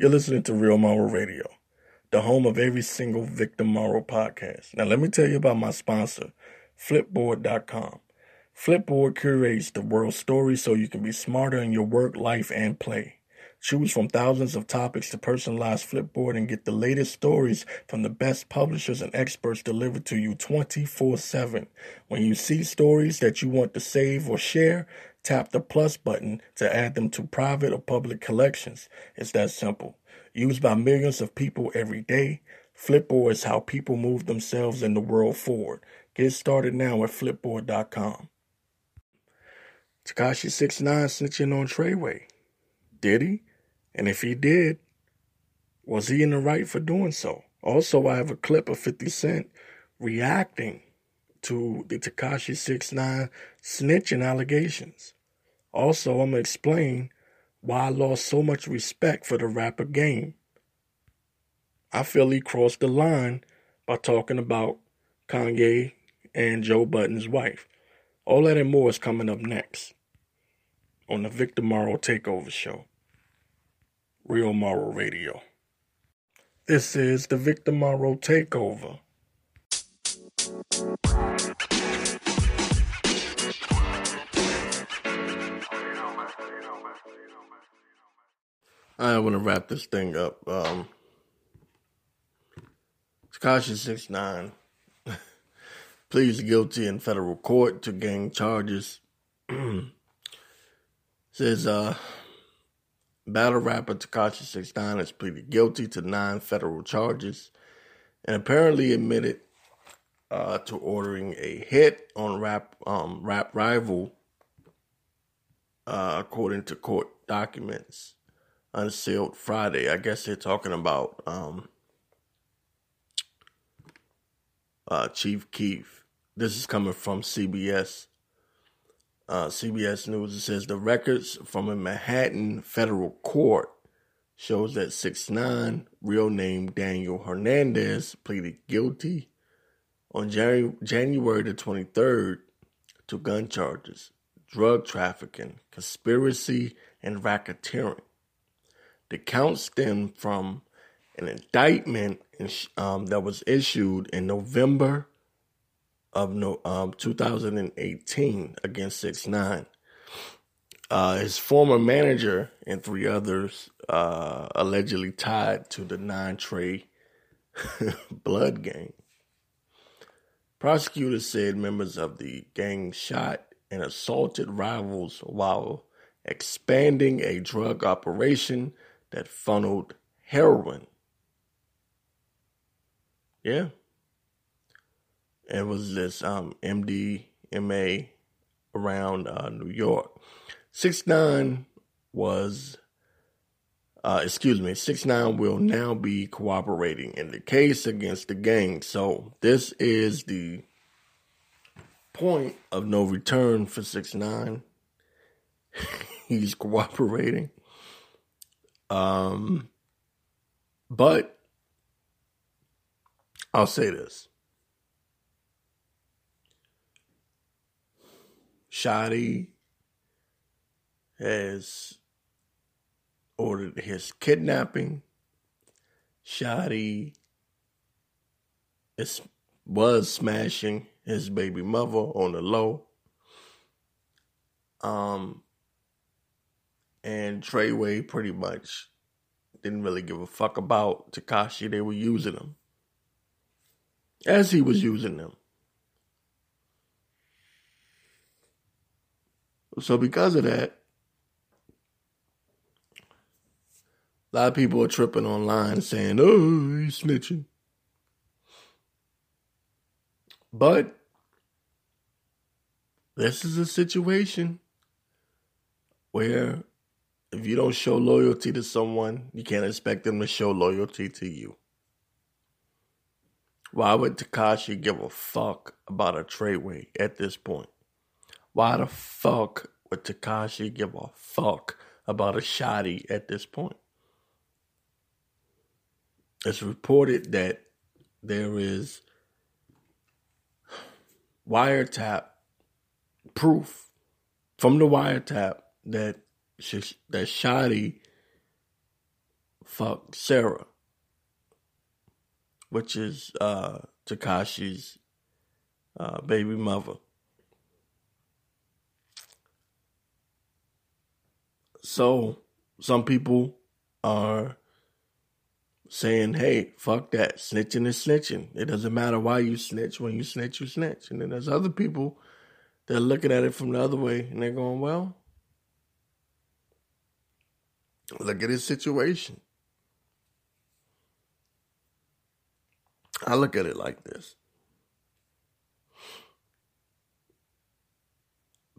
You're listening to Real Mauro Radio, the home of every single Victor Mauro podcast. Now, let me tell you about my sponsor, Flipboard.com. Flipboard curates the world's stories so you can be smarter in your work, life, and play. Choose from thousands of topics to personalize Flipboard and get the latest stories from the best publishers and experts delivered to you 24 7. When you see stories that you want to save or share, tap the plus button to add them to private or public collections. It's that simple. Used by millions of people every day, Flipboard is how people move themselves and the world forward. Get started now at flipboard.com. Tekashi 69 snitching on Treyway. Did he? And if he did, was he in the right for doing so? Also, I have a clip of 50 Cent reacting to the Tekashi 69 snitching allegations. Also, I'm going to explain why I lost so much respect for the rapper game. I feel he crossed the line by talking about Kanye and Joe Budden's wife. All that and more is coming up next on the Victor Mauro Takeover Show. Real Mauro Radio. This is the Victor Mauro Takeover. I want to wrap this thing up. Um, Tekashi six nine pleads guilty in federal court to gang charges. Says uh Battle rapper Tekashi 69 has pleaded guilty to nine federal charges and apparently admitted uh, to ordering a hit on rap um, rap rival, uh, according to court documents unsealed Friday. I guess they're talking about um, uh, Chief Keef. This is coming from CBS uh, CBS News. It says the records from a Manhattan federal court shows that six nine, real name Daniel Hernandez, pleaded guilty on January, January the 23rd to gun charges, drug trafficking, conspiracy, and racketeering. The counts stem from an indictment um, that was issued in November of no, um, 2018 against six nine. Uh, his former manager and three others uh, allegedly tied to the nine Trey blood gang. Prosecutors said members of the gang shot and assaulted rivals while expanding a drug operation that funneled heroin. Yeah, it was this um, MDMA around uh, New York. Six nine was, uh, excuse me, six nine will now be cooperating in the case against the gang. So this is the point of no return for six nine. He's cooperating. Um, but I'll say this. Shotti has ordered his kidnapping. Shotti is, was smashing his baby mother on the low. Um, and Treyway pretty much didn't really give a fuck about Tekashi. They were using him as he was using them. So because of that, a lot of people are tripping online saying, "Oh, he's snitching." But this is a situation where if you don't show loyalty to someone, you can't expect them to show loyalty to you. Why would Tekashi give a fuck about a Treyway at this point? Why the fuck would Tekashi give a fuck about a Shotti at this point? It's reported that there is wiretap proof from the wiretap that that Shotti fuck Sarah, which is uh, Tekashi's uh, baby mother. So some people are saying, hey, fuck that. Snitching is snitching. It doesn't matter why you snitch. When you snitch, you snitch. And then there's other people that are looking at it from the other way and they're going, well, look at his situation. I look at it like this.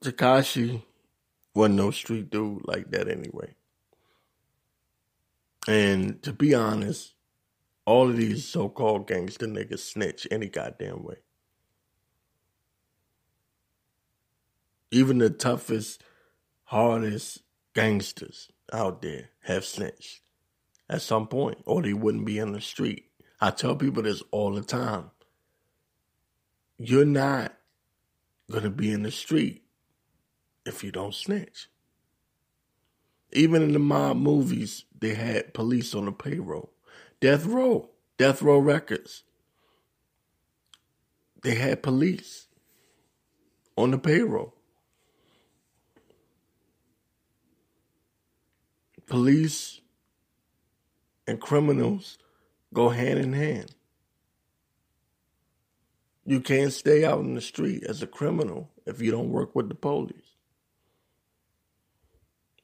Tekashi wasn't no street dude like that anyway. And to be honest, all of these so called gangster niggas snitch any goddamn way. Even the toughest, hardest gangsters out there have snitched at some point, or they wouldn't be in the street. I tell people this all the time. You're not going to be in the street if you don't snitch. Even in the mob movies, they had police on the payroll. Death Row, Death Row Records, they had police on the payroll. Police and criminals go hand in hand. You can't stay out in the street as a criminal if you don't work with the police.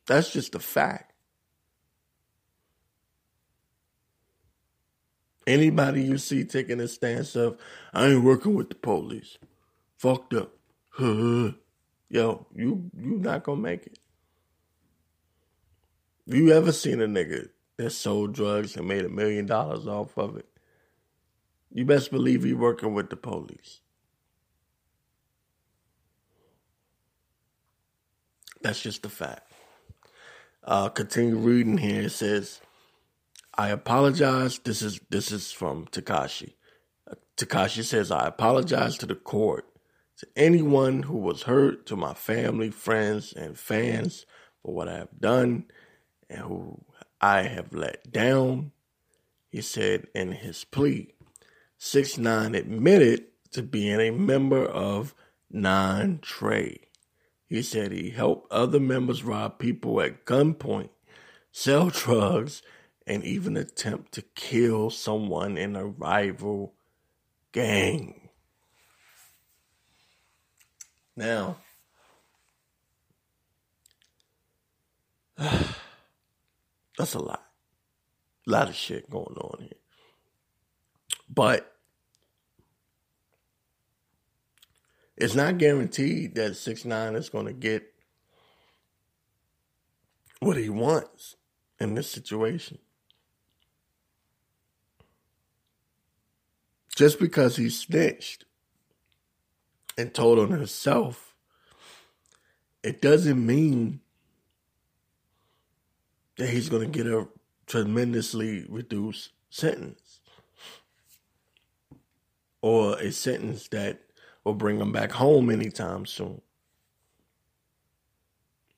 That's just a fact. Anybody you see taking a stance of, I ain't working with the police. Fucked up. Yo, you you not gonna make it. You ever seen a nigga that sold drugs and made a million dollars off of it? You best believe he working with the police. That's just a fact. Uh, continue reading here. It says, "I apologize." This is this is from Tekashi. Takashi Tekashi says, "I apologize to the court, to anyone who was hurt, to my family, friends, and fans for what I have done and who I have let down." He said in his plea, Six Nine admitted to being a member of Nine Trey. He said he helped other members rob people at gunpoint, sell drugs, and even attempt to kill someone in a rival gang. Now, that's a lot. A lot of shit going on here. But it's not guaranteed that six nine is going to get what he wants in this situation. Just because he snitched and told on himself, it doesn't mean that he's going to get a tremendously reduced sentence or a sentence that or bring him back home anytime soon.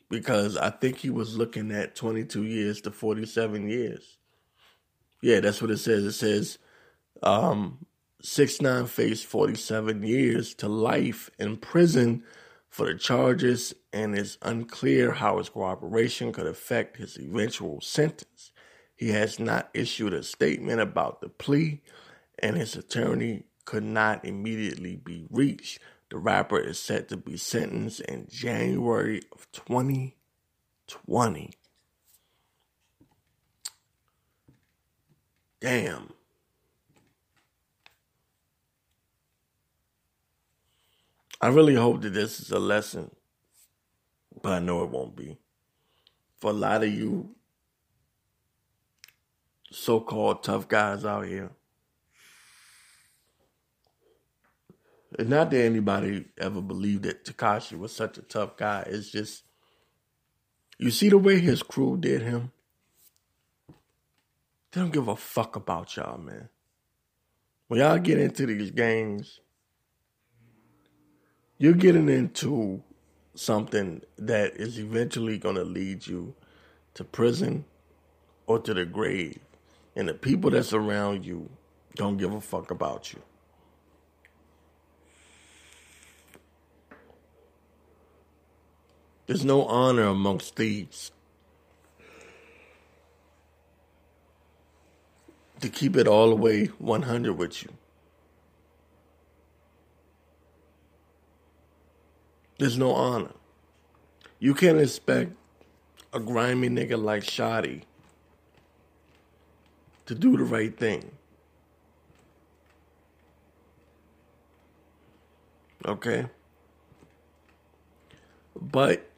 Because I think he was looking at 22 years to 47 years. Yeah, that's what it says. It says um, 6 9 faced 47 years to life in prison for the charges, and it's unclear how his cooperation could affect his eventual sentence. He has not issued a statement about the plea, and his attorney could not immediately be reached. The rapper is set to be sentenced in January of 2020. Damn. I really hope that this is a lesson, but I know it won't be. For a lot of you so called tough guys out here, It's not that anybody ever believed that Tekashi was such a tough guy. It's just you see the way his crew did him. They don't give a fuck about y'all, man. When y'all get into these games, you're getting into something that is eventually going to lead you to prison or to the grave. And the people that's around you don't give a fuck about you. There's no honor amongst thieves. To keep it all the way 100 with you. There's no honor. You can't expect a grimy nigga like Shotti to do the right thing. Okay? But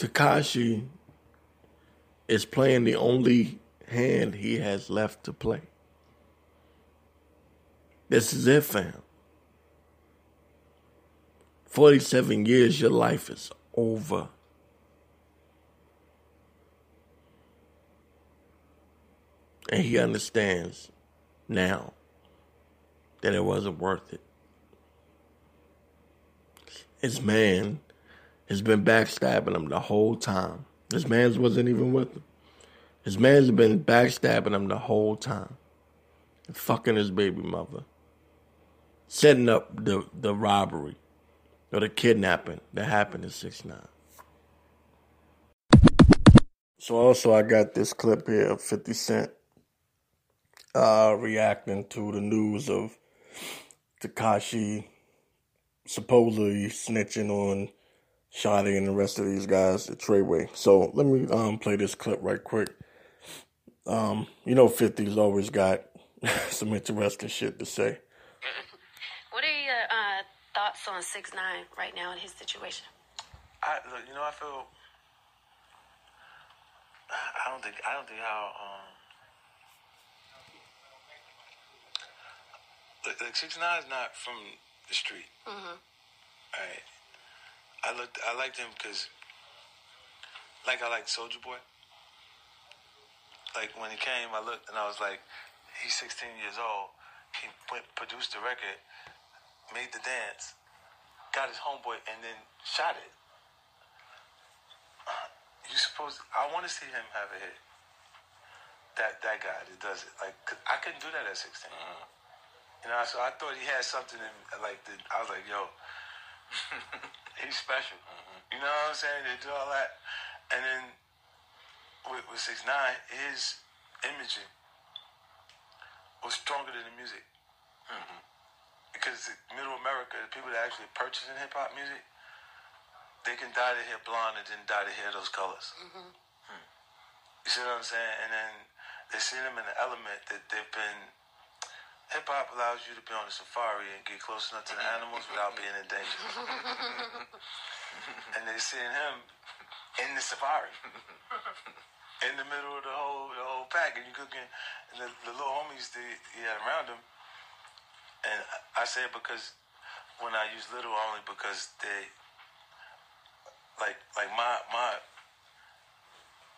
Tekashi is playing the only hand he has left to play. This is it, fam. 47 years, your life is over. And he understands now that it wasn't worth it. His man has been backstabbing him the whole time. His man's wasn't even with him. His man's been backstabbing him the whole time. And fucking his baby mother. Setting up the, the robbery or the kidnapping that happened in 6 9 So also I got this clip here of 50 Cent uh, reacting to the news of Tekashi supposedly snitching on Shotti and the rest of these guys at Treyway. So let me um, play this clip right quick. Um, you know, 50's always got some interesting shit to say. What are your uh, thoughts on six nine right now in his situation? I look, you know, I feel. I don't think I don't think how. Um, look, look, six nine is not from the street. Mm-hmm. All right. I looked. I liked him because, like, I liked Soulja Boy. Like when he came, I looked and I was like, he's 16 years old. He went produced the record, made the dance, got his homeboy, and then shot it. You supposed? I want to see him have a hit. That that guy that does it, like I couldn't do that at 16. Uh-huh. You know, so I thought he had something in like the. I was like, yo, he's special. You know what I'm saying? They do all that, and then with, with six nine, his imaging was stronger than the music. Because Middle America, the people that actually purchasing hip hop music, they can dye their hair blonde and then dye their hair those colors. Mm-hmm. You see what I'm saying? And then they see them in the element that they've been. Hip hop allows you to be on a safari and get close enough to the animals without being in danger. and they seeing him in the safari, in the middle of the whole the whole pack, and you cooking, and the, the little homies that he had around him. And I say it because when I use little only because they like like my my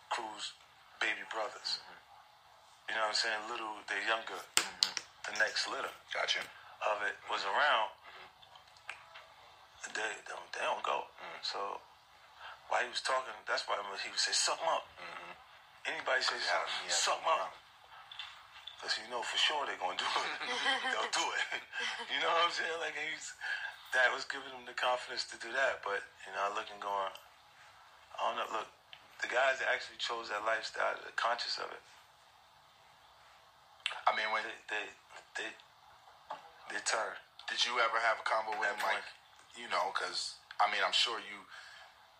crew's baby brothers. Mm-hmm. You know what I'm saying? Little, they're younger. Mm-hmm. The next litter Gotcha. of it was around. They don't they don't go. Mm-hmm. So while he was talking, that's why he would say something up. Mm-hmm. Anybody says Yeah, yeah, something up. Because you know for sure they're gonna do it. They'll do it. you know what I'm saying? Like he's that was giving him the confidence to do that. But you know, I look and going, I don't know. Look, the guys that actually chose that lifestyle, they're conscious of it. I mean, when They they they they turn. did you ever have a combo with him? Like, you know, because I mean, I'm sure you.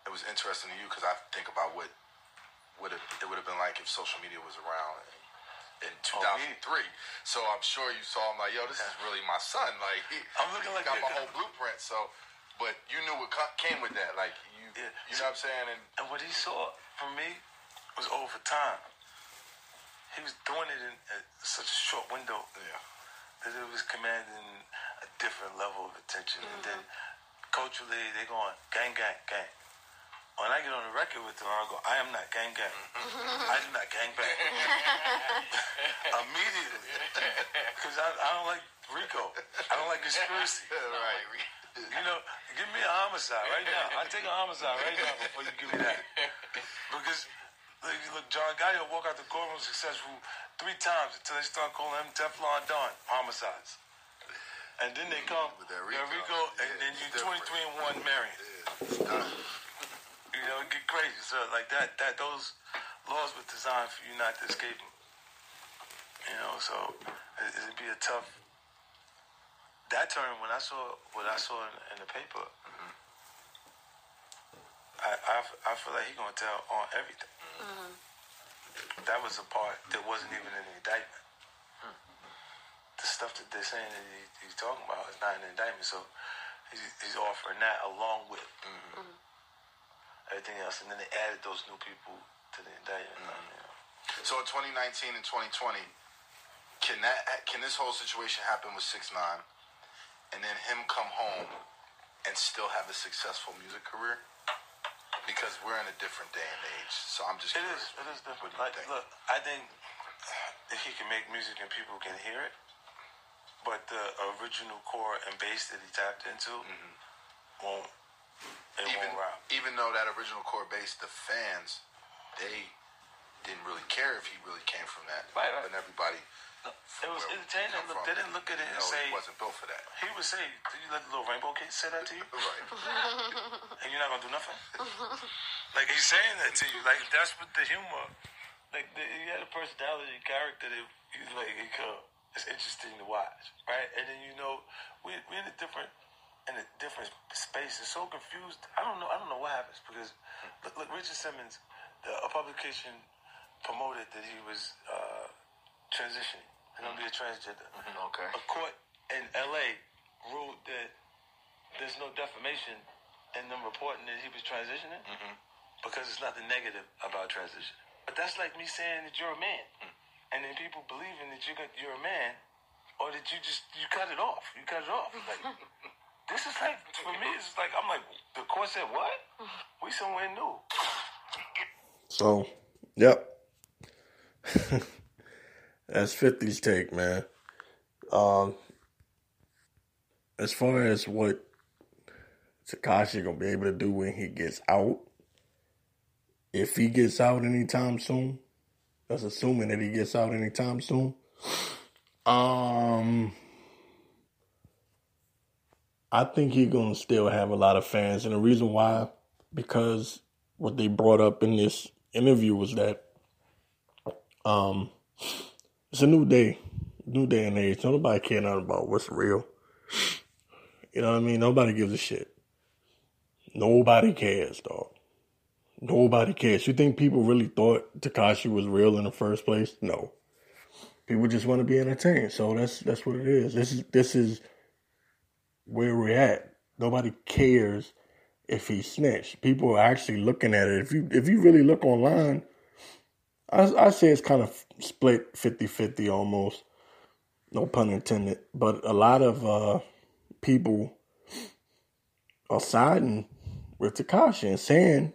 It was interesting to you because I think about what would it, would have been like if social media was around in, in Oh, 2003. so I'm sure you saw him like, yo, this is really my son. Like, he, I'm looking he like got my whole blueprint. So, but you knew what came with that. Like, you, Yeah. you know what I'm saying? And And what he saw from me was over time. He was doing it in uh, such a short window yeah, that it was commanding a different level of attention. And then mm-hmm. culturally, they going gang, gang, gang. When I get on the record with them, I go, I am not gang, gang. Mm-hmm. I do not gang bang. Immediately. Because I, I don't like Rico. I don't like conspiracy. right. You know, give me a homicide right now. I take a homicide right now before you give me that. Because Like, look, John Gotti will walk out the courtroom successful three times until they start calling him Teflon Don homicides. And then they come With that Rico, Rico, and yeah, then you it's 23 and 1 Marion. Yeah. You know, it get crazy. So like that, that those laws were designed for you not to escape them. You know, so it, it'd be a tough. That term, when I saw what I saw in, in the paper, mm-hmm. I, I, I feel like he's gonna tell on everything. Mm-hmm. That was a part that wasn't even in the indictment. Hmm. The stuff that they're saying that he, he's talking about is not an indictment, so he's, he's offering that along with mm-hmm. Mm-hmm. everything else, and then they added those new people to the indictment. You know. So in 2019 and 2020, can that can this whole situation happen with Six Nine, and then him come home and still have a successful music career? Because we're in a different day and age, so I'm just It curious. is. It is different. Like, think? look, I think if he can make music and people can hear it, but the original core and bass that he tapped into won't. It Mm-hmm. even won't rock. even though that original core base, the fans, they didn't really care if he really came from that. Right, right. But everybody, It was entertaining. Look, they didn't look at it and no, say. he wasn't built for that. He would say, "Did you let the little rainbow kid say that to you?" Right. and you're not gonna do nothing. like he's saying that to you. Like that's what the humor. Like the, he had a personality, character that he's like could. It's interesting to watch, right? And then you know we we in a different in a different space. It's so confused. I don't know. I don't know what happens because look, look Richard Simmons, the, a publication promoted that he was uh, transitioning. He's gonna be a transgender. Mm-hmm. Okay. A court in L.A. ruled that there's no defamation in them reporting that he was transitioning mm-hmm. because it's nothing negative about transition. But that's like me saying that you're a man, hmm. and then people believing that you're you're a man, or that you just you cut it off. You cut it off. Like this is like for me. It's like I'm like the court said what? We somewhere new. So, yep. That's 50's take, man. Um, as far as what Tekashi gonna be able to do when he gets out, if he gets out anytime soon, that's assuming that he gets out anytime soon. Um, I think he's gonna still have a lot of fans, and the reason why, because what they brought up in this interview was that um it's a new day, new day and age. Nobody care nothing about what's real. You know what I mean? Nobody gives a shit. Nobody cares, dog. Nobody cares. You think people really thought Tekashi was real in the first place? No. People just want to be entertained. So that's that's what it is. This is this is where we're at. Nobody cares if he snitched. People are actually looking at it. If you if you really look online, I, I say it's kind of split 50-50 almost. No pun intended. But a lot of uh, people are siding with Tekashi and saying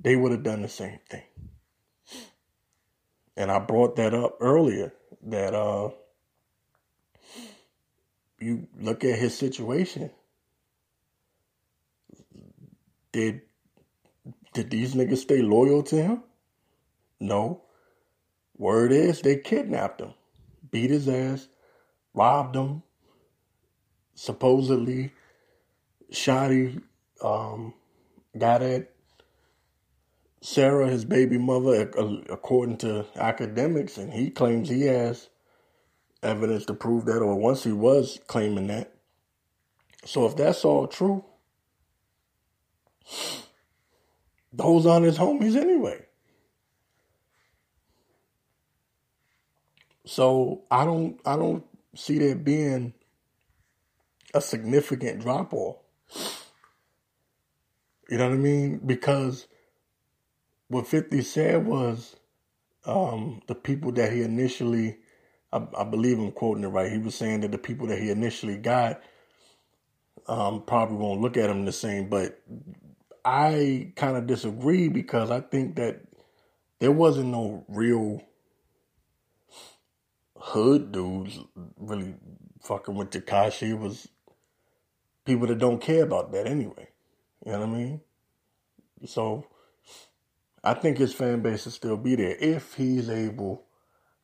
they would have done the same thing. And I brought that up earlier that uh, you look at his situation. Did did these niggas stay loyal to him? No. Word is they kidnapped him, beat his ass, robbed him, supposedly Shotti um, got at Sarah, his baby mother, according to Akademiks, and he claims he has evidence to prove that, or once he was claiming that. So if that's all true, those aren't his homies anyway. So I don't I don't see there being a significant drop off. You know what I mean? Because what 50 said was um, the people that he initially, I, I believe I'm quoting it right, he was saying that the people that he initially got um, probably won't look at him the same. But I kind of disagree because I think that there wasn't no real hood dudes really fucking with Tekashi. Was people that don't care about that anyway. You know what I mean? So I think his fan base will still be there if he's able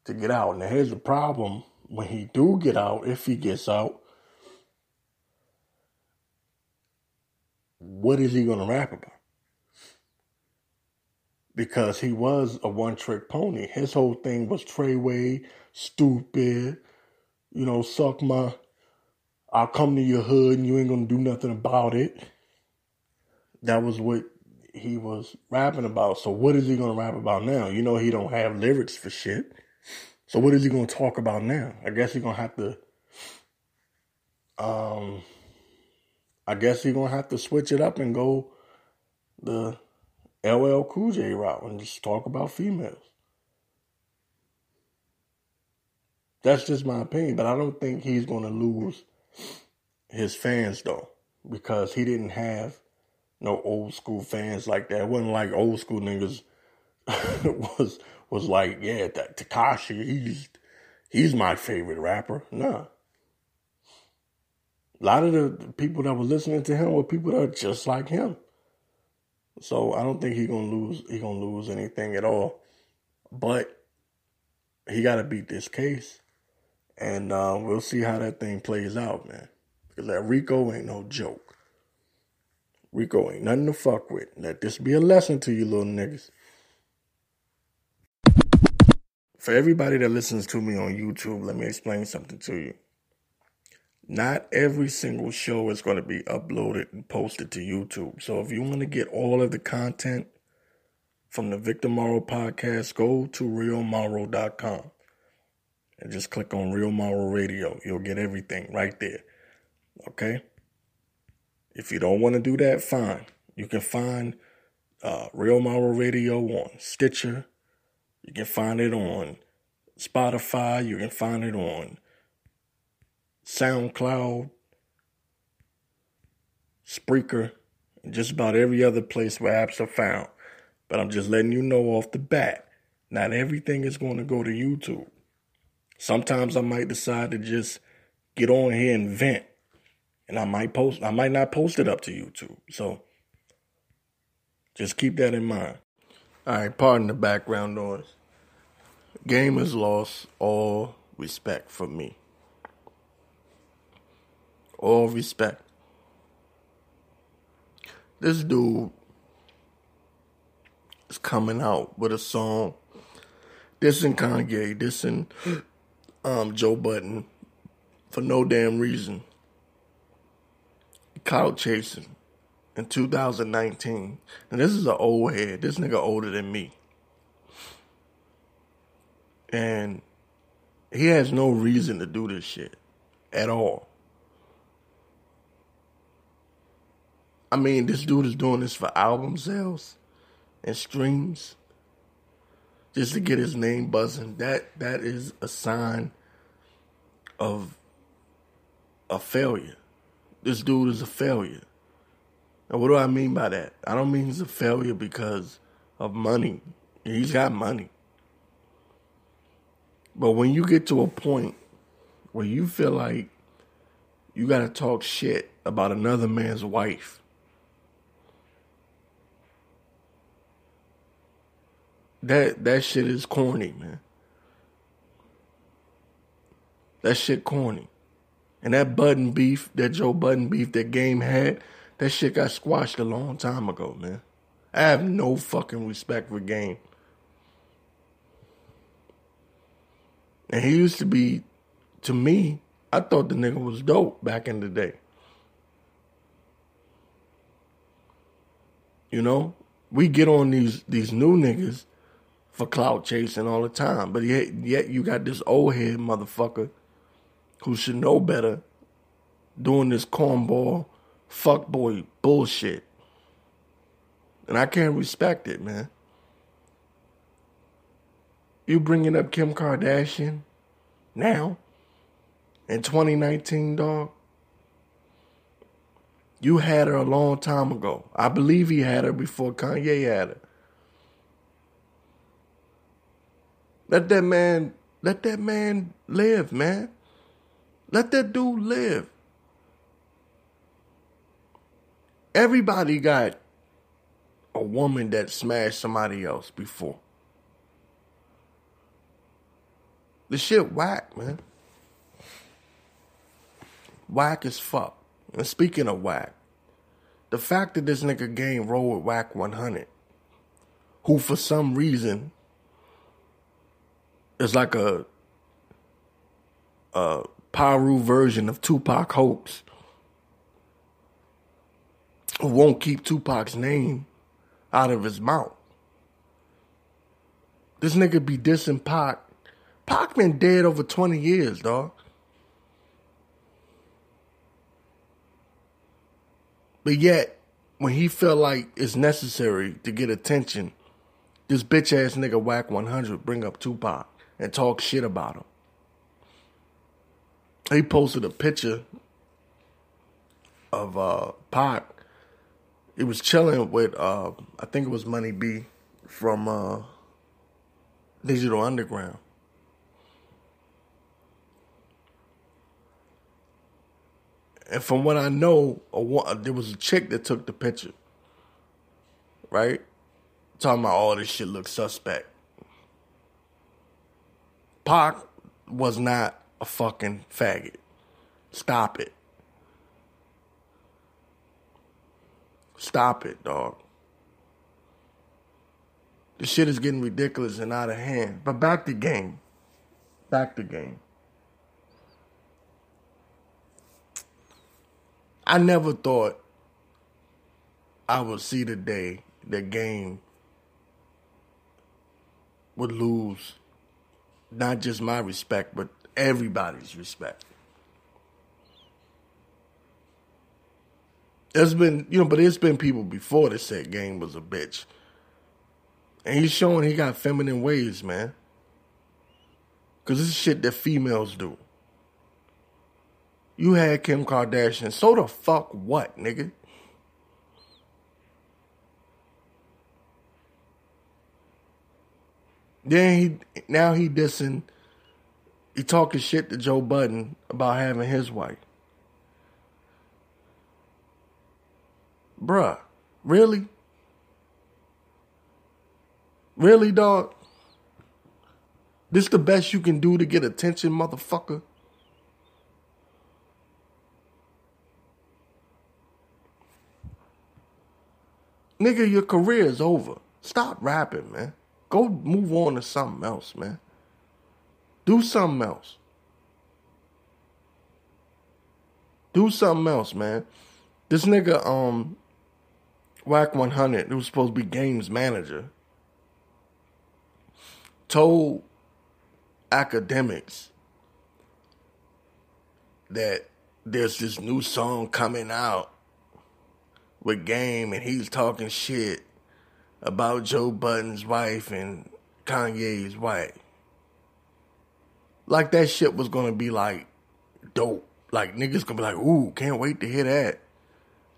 to get out. Now here's the problem when he do get out, if he gets out, what is he gonna rap about? Because he was a one trick pony. His whole thing was Treyway, stupid, you know, suck my I'll come to your hood and you ain't gonna do nothing about it. That was what he was rapping about. So what is he gonna rap about now? You know he don't have lyrics for shit. So what is he gonna talk about now? I guess he's gonna have to um I guess he's gonna have to switch it up and go the LL Cool J route and just talk about females. That's just my opinion, but I don't think he's gonna lose his fans though, because he didn't have no old school fans like that. It wasn't like old school niggas was was like, yeah, that Tekashi, he's he's my favorite rapper. Nah. A lot of the people that were listening to him were people that are just like him. So I don't think he gonna lose he gonna lose anything at all. But he gotta beat this case. And uh, we'll see how that thing plays out, man. Because that Rico ain't no joke. Rico ain't nothing to fuck with. Let this be a lesson to you little niggas. For everybody that listens to me on YouTube, let me explain something to you. Not every single show is going to be uploaded and posted to YouTube. So if you want to get all of the content from the Victor Morrow podcast, go to realmorrow.com and just click on Real Morrow Radio. You'll get everything right there. Okay? If you don't want to do that, fine. You can find uh, Real Morrow Radio on Stitcher. You can find it on Spotify. You can find it on SoundCloud, Spreaker, and just about every other place where apps are found. But I'm just letting you know off the bat, not everything is going to go to YouTube. Sometimes I might decide to just get on here and vent. And I might post I might not post it up to YouTube. So just keep that in mind. Alright, pardon the background noise. Gamers lost all respect for me. All respect. This dude is coming out with a song. This and Kanye, this and um, Joe Budden, for no damn reason. Clout chasing in 2019. And this is an old head. This nigga older than me. And he has no reason to do this shit at all. I mean, this dude is doing this for album sales and streams just to get his name buzzing. That that is a sign of a failure. This dude is a failure. And what do I mean by that? I don't mean he's a failure because of money. He's got money. But when you get to a point where you feel like you got to talk shit about another man's wife, that that shit is corny, man. That shit corny. And that Budden beef, that Joe Budden beef that game had, that shit got squashed a long time ago, man. I have no fucking respect for game. And he used to be, to me, I thought the nigga was dope back in the day. You know, we get on these these new niggas for clout chasing all the time, but yet, yet you got this old head motherfucker who should know better doing this cornball fuckboy bullshit. And I can't respect it, man. You bringing up Kim Kardashian now in 2019, dog? You had her a long time ago. I believe he had her before Kanye had her. Let that man, let that man live, man. Let that dude live. Everybody got a woman that smashed somebody else before. The shit whack, man. Whack as fuck. And speaking of whack, the fact that this nigga game roll with Wack 100, who for some reason is like a a Piru version of Tupac Hopes, who won't keep Tupac's name out of his mouth. This nigga be dissing Pac. Pac been dead over 20 years, dog. But yet, when he felt like it's necessary to get attention, this bitch ass nigga Wack 100 bring up Tupac and talk shit about him. He posted a picture of uh Pac. He was chilling with uh I think it was Money B from uh Digital Underground. And from what I know, a, there was a chick that took the picture, right? Talking about all oh, this shit looks suspect. Pac was not a fucking faggot. Stop it. Stop it, dog. The shit is getting ridiculous and out of hand. But back to game. Back to game. I never thought I would see the day the game would lose not just my respect, but everybody's respect. There's been, you know, but there's been people before that said Game was a bitch. And he's showing he got feminine ways, man. Because this is shit that females do. You had Kim Kardashian. So the fuck what, nigga? Then he now he dissing he talking shit to Joe Budden about having his wife. Bruh, really? Really, dog? This the best you can do to get attention, motherfucker? Nigga, your career is over. Stop rapping, man. Go move on to something else, man. Do something else. Do something else, man. This nigga, um, Wack 100, who was supposed to be games manager, told Akademiks that there's this new song coming out with Game and he's talking shit about Joe Budden's wife and Kanye's wife. Like that shit was gonna be like dope. Like niggas gonna be like, ooh, can't wait to hear that.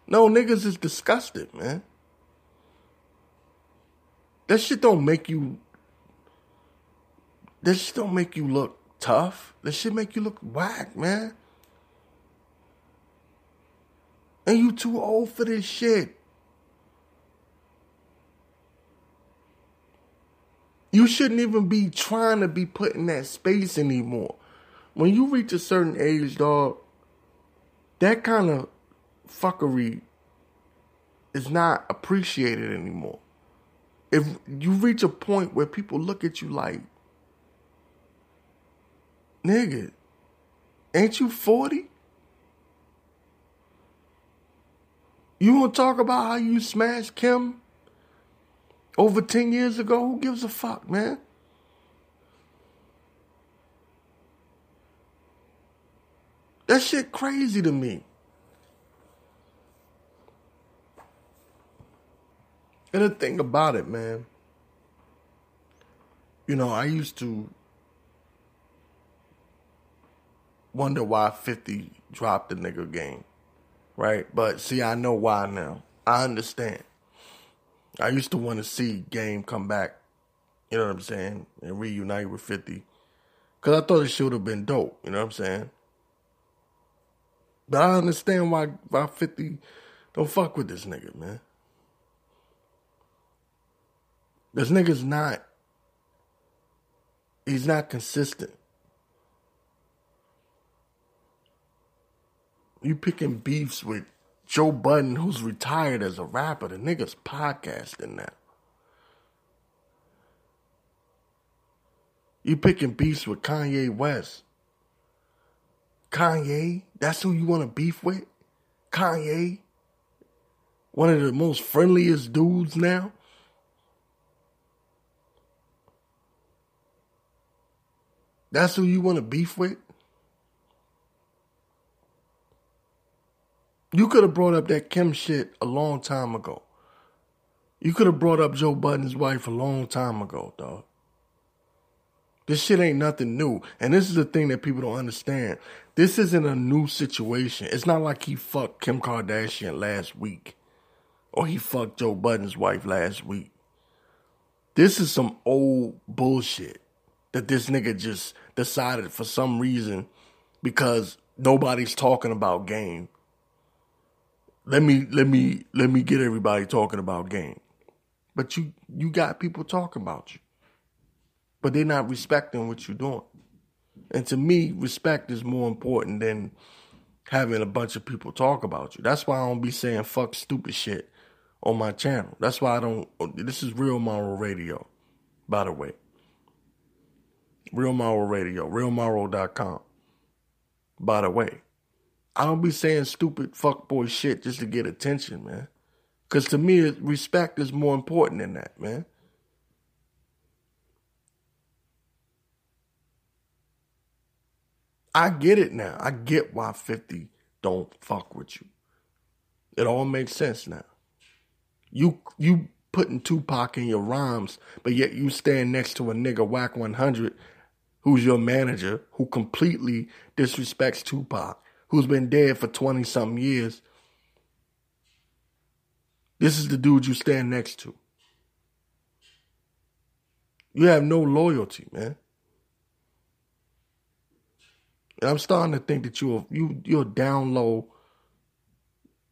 No, niggas is disgusted, man. That shit don't make you that shit don't make you look tough. That shit make you look whack, man. And you too old for this shit. You shouldn't even be trying to be put in that space anymore. When you reach a certain age, dog, that kind of fuckery is not appreciated anymore. If you reach a point where people look at you like, nigga, ain't you 40? You want to talk about how you smashed Kim over 10 years ago? Who gives a fuck, man? That shit crazy to me. And the thing about it, man, you know, I used to wonder why 50 dropped the nigga game right? But see, I know why now. I understand. I used to want to see Game come back, you know what I'm saying, and reunite with 50. Because I thought it should have been dope, you know what I'm saying? But I understand why, why 50 don't fuck with this nigga, man. This nigga's not. He's not consistent. You picking beefs with Joe Budden, who's retired as a rapper. The nigga's podcasting now. You picking beefs with Kanye West. Kanye, that's who you want to beef with? Kanye? One of the most friendliest dudes now? That's who you want to beef with? You could have brought up that Kim shit a long time ago. You could have brought up Joe Budden's wife a long time ago, dog. This shit ain't nothing new. And this is the thing that people don't understand. This isn't a new situation. It's not like he fucked Kim Kardashian last week or he fucked Joe Budden's wife last week. This is some old bullshit that this nigga just decided for some reason because nobody's talking about game let me let me let me get everybody talking about game. But you you got people talking about you. But they're not respecting what you're doing. And to me, respect is more important than having a bunch of people talk about you. That's why I don't be saying fuck stupid shit on my channel. That's why I don't this is Real Mauro Radio, by the way. Real Mauro Radio, realmauro.com. By the way. I don't be saying stupid fuckboy shit just to get attention, man. Because to me, respect is more important than that, man. I get it now. I get why 50 don't fuck with you. It all makes sense now. You you putting Tupac in your rhymes, but yet you stand next to a nigga Wack 100 who's your manager who completely disrespects Tupac who's been dead for 20 something years. This is the dude you stand next to. You have no loyalty, man. And I'm starting to think that you're you you're down low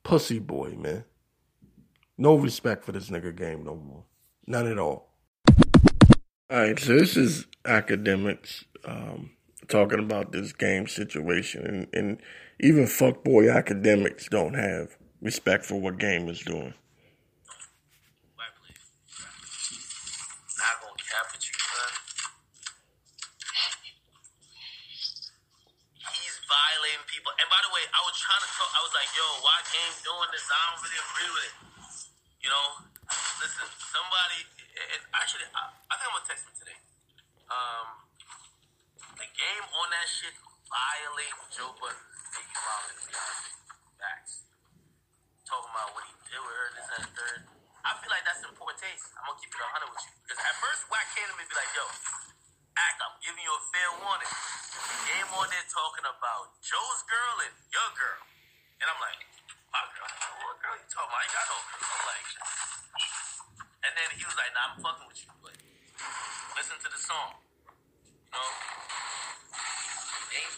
pussy boy, man. No respect for this nigga game no more. None at all. Alright, so this is Akademiks um, talking about this game situation and, and even fuckboy Akademiks don't have respect for what game is doing. He's violating people. And by the way, I was trying to talk. I was like, "Yo, why game doing this? I don't really agree with it." You know, listen, somebody. Actually, I, think I'm gonna text him today. Um, the game on that shit violate Joe Budden. Biggie Smalls and Beyonce. Facts. Talking about what he did with her, this and third. I feel like that's in poor taste. I'm gonna keep it 100 with you. Because at first, Wack came to me and be like, yo, act, I'm giving you a fair warning. Game on there talking about Joe's girl and your girl. And I'm like, my girl? What girl you talking about? I ain't got no girl. I'm like, and then he was like, nah, I'm fucking with you. But listen to the song. You know? Name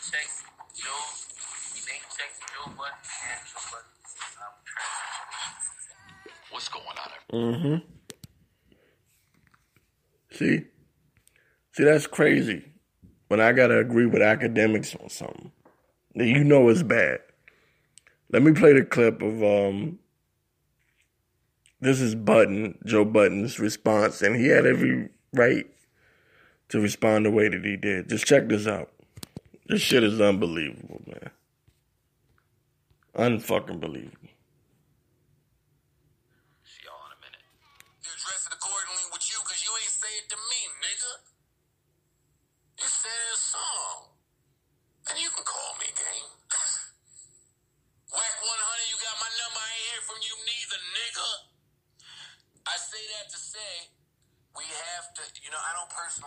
checks Joe What's going on? Mm-hmm. See? See, that's crazy. When I gotta agree with Akademiks on something. That you know it's bad. Let me play the clip of um this is Budden Joe Budden's response, and he had every right to respond the way that he did. Just check this out. This shit is unbelievable, man. Unfucking believable.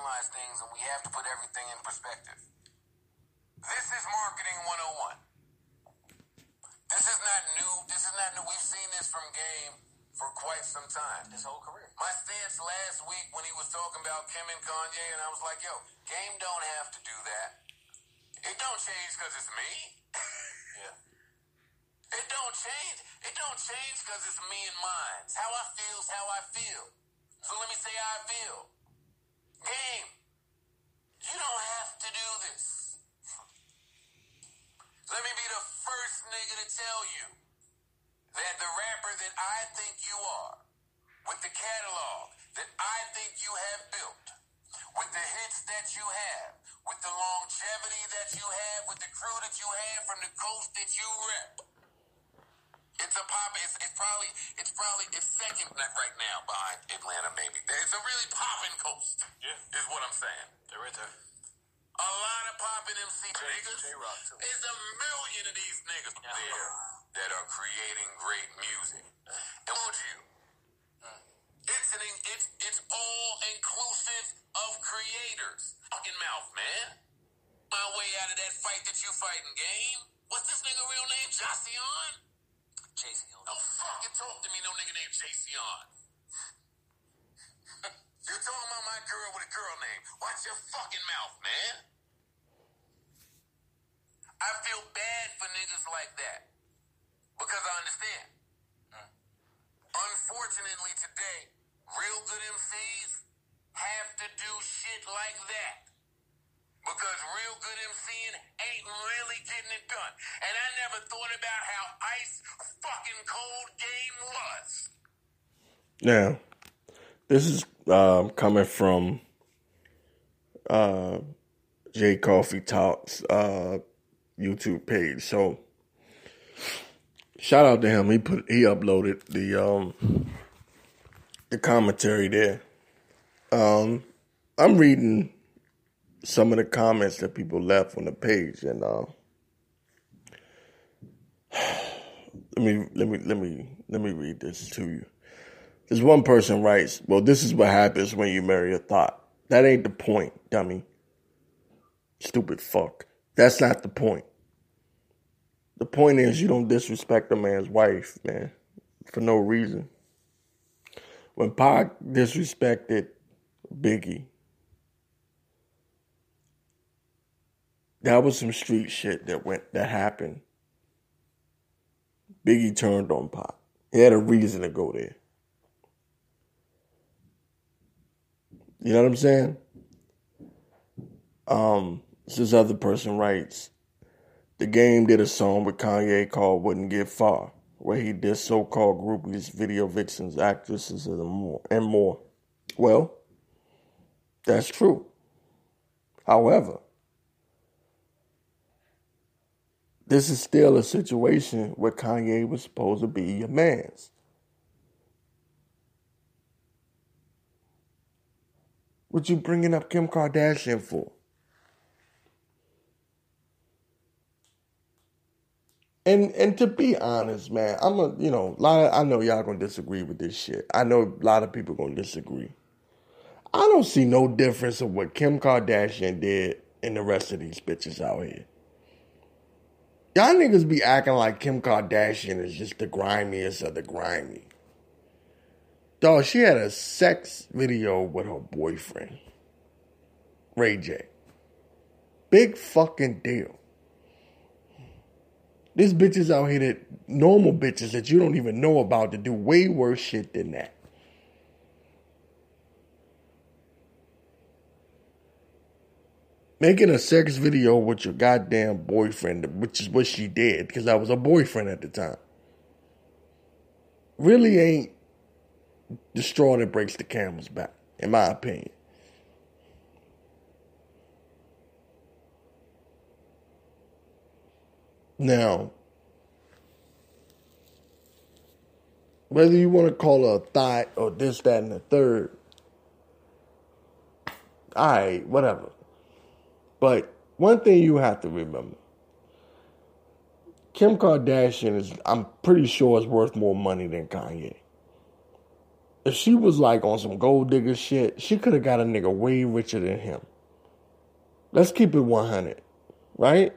Things and we have to put everything in perspective. This is marketing 101. This is not new. This is not new. We've seen this from Game for quite some time. His whole career. My stance last week when he was talking about Kim and Kanye, and I was like, yo, Game don't have to do that. It don't change because it's me. yeah. It don't change. It don't change because it's me and mine. It's how I feel is how I feel. So let me say how I feel. Game, you don't have to do this. Let me be the first nigga to tell you that the rapper that I think you are, with the catalog that I think you have built, with the hits that you have, with the longevity that you have, with the crew that you have from the coast that you rep. It's a pop. It's, it's probably it's probably it's second right now behind Atlanta. Maybe it's a really popping coast. Yeah. is what I'm saying. They're right there. A lot of popping MC niggas. Jay Rock, too. There's a million of these niggas there that are creating great music. And won't you? Mm. It's an it's it's all inclusive of creators. Fucking mouth, man. My way out of that fight that you fighting, game. What's this nigga real name? Jason? Jason. Oh, fucking talk to me, no nigga named Jason. you talking about my girl with a girl name. Watch your fucking mouth, man. I feel bad for niggas like that. Because I understand. Hmm. Unfortunately, today, real good MCs have to do shit like that. Because real good MCing ain't really getting it done. And I never thought about how ice fucking cold game was. Now, this is um, coming from uh, Coffee Talks uh, YouTube page. So, shout out to him. He put he uploaded the um, the commentary there. Um, I'm reading some of the comments that people left on the page, and uh, let me let me let me let me read this to you. This one person writes, "Well, this is what happens when you marry a thought. That ain't the point, dummy. Stupid fuck. That's not the point. The point is you don't disrespect a man's wife, man, for no reason. When Pac disrespected Biggie, that was some street shit that went that happened. Biggie turned on Pop. He had a reason to go there. You know what I'm saying? Um, this other person writes, the game did a song with Kanye called Wouldn't Get Far, where he did so-called groupies, video vixens, actresses, and more. And more. Well, that's true. However, this is still a situation where Kanye was supposed to be your man's. What you bringing up Kim Kardashian for? And and to be honest, man, I'm a you know, a lot of, I know y'all gonna disagree with this shit. I know a lot of people gonna disagree. I don't see no difference of what Kim Kardashian did and the rest of these bitches out here. Y'all niggas be acting like Kim Kardashian is just the grimiest of the grimy. Dog, she had a sex video with her boyfriend, Ray J. Big fucking deal. There's bitches out here that normal bitches that you don't even know about to do way worse shit than that. Making a sex video with your goddamn boyfriend, which is what she did, because I was a boyfriend at the time, really ain't the straw that breaks the camel's back, in my opinion. Now, whether you want to call her a thought or this, that, and the third, all right, whatever. But one thing you have to remember Kim Kardashian is, I'm pretty sure, is worth more money than Kanye. If she was like on some gold digger shit, she could have got a nigga way richer than him. Let's keep it 100, right?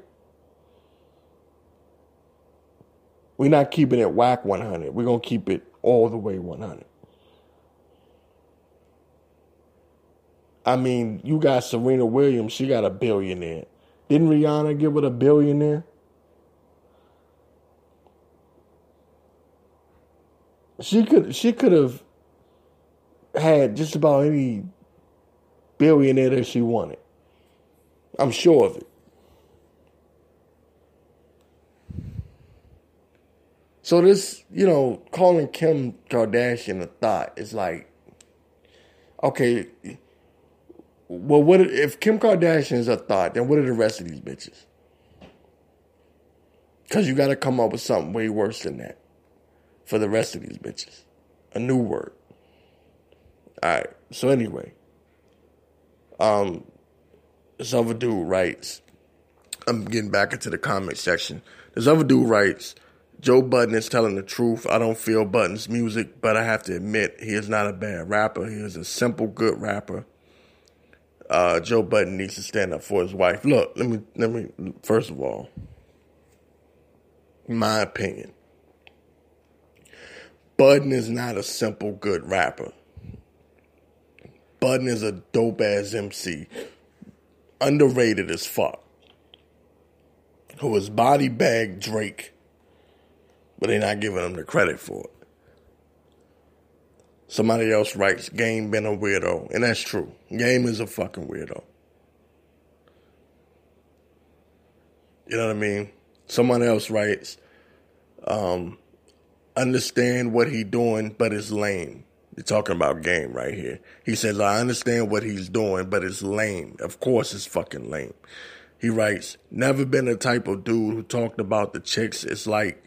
We're not keeping it Wack 100. We're going to keep it all the way 100. I mean, you got Serena Williams, she got a billionaire. Didn't Rihanna give it a billionaire? She could she could have had just about any billionaire that she wanted. I'm sure of it. So this, you know, calling Kim Kardashian a thought is like, okay, well, what if Kim Kardashian is a thought? Then what are the rest of these bitches? Because you got to come up with something way worse than that for the rest of these bitches. A new word. All right. So anyway, um, this other dude writes. I'm getting back into the comment section. This other dude writes. Joe Budden is telling the truth. I don't feel Budden's music, but I have to admit he is not a bad rapper. He is a simple, good rapper. Uh, Joe Budden needs to stand up for his wife. Look, let me let me first of all, my opinion. Budden is not a simple good rapper. Budden is a dope ass MC. Underrated as fuck. Who has body bagged Drake, but they're not giving him the credit for it. Somebody else writes, Game been a weirdo. And that's true. Game is a fucking weirdo. You know what I mean? Someone else writes, um, understand what he doing, but it's lame. You're talking about game right here. He says, I understand what he's doing, but it's lame. Of course it's fucking lame. He writes, never been the type of dude who talked about the chicks. It's like,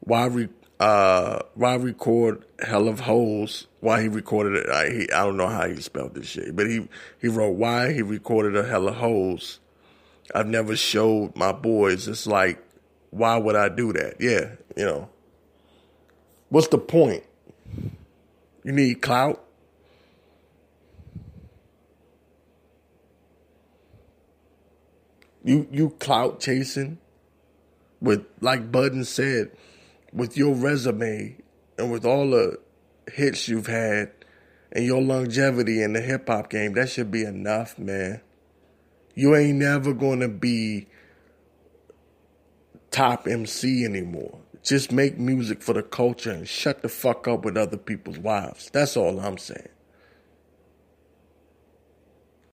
why re- uh, why record hell of holes? Why he recorded it? I, he, I don't know how he spelled this shit, but he he wrote why he recorded a hell of holes. I've never showed my boys. It's like, why would I do that? Yeah, you know. What's the point? You need clout. You you clout chasing with like Budden said, with your resume and with all the hits you've had and your longevity in the hip hop game, that should be enough, man. You ain't never gonna be top MC anymore. Just make music for the culture and shut the fuck up with other people's wives. That's all I'm saying.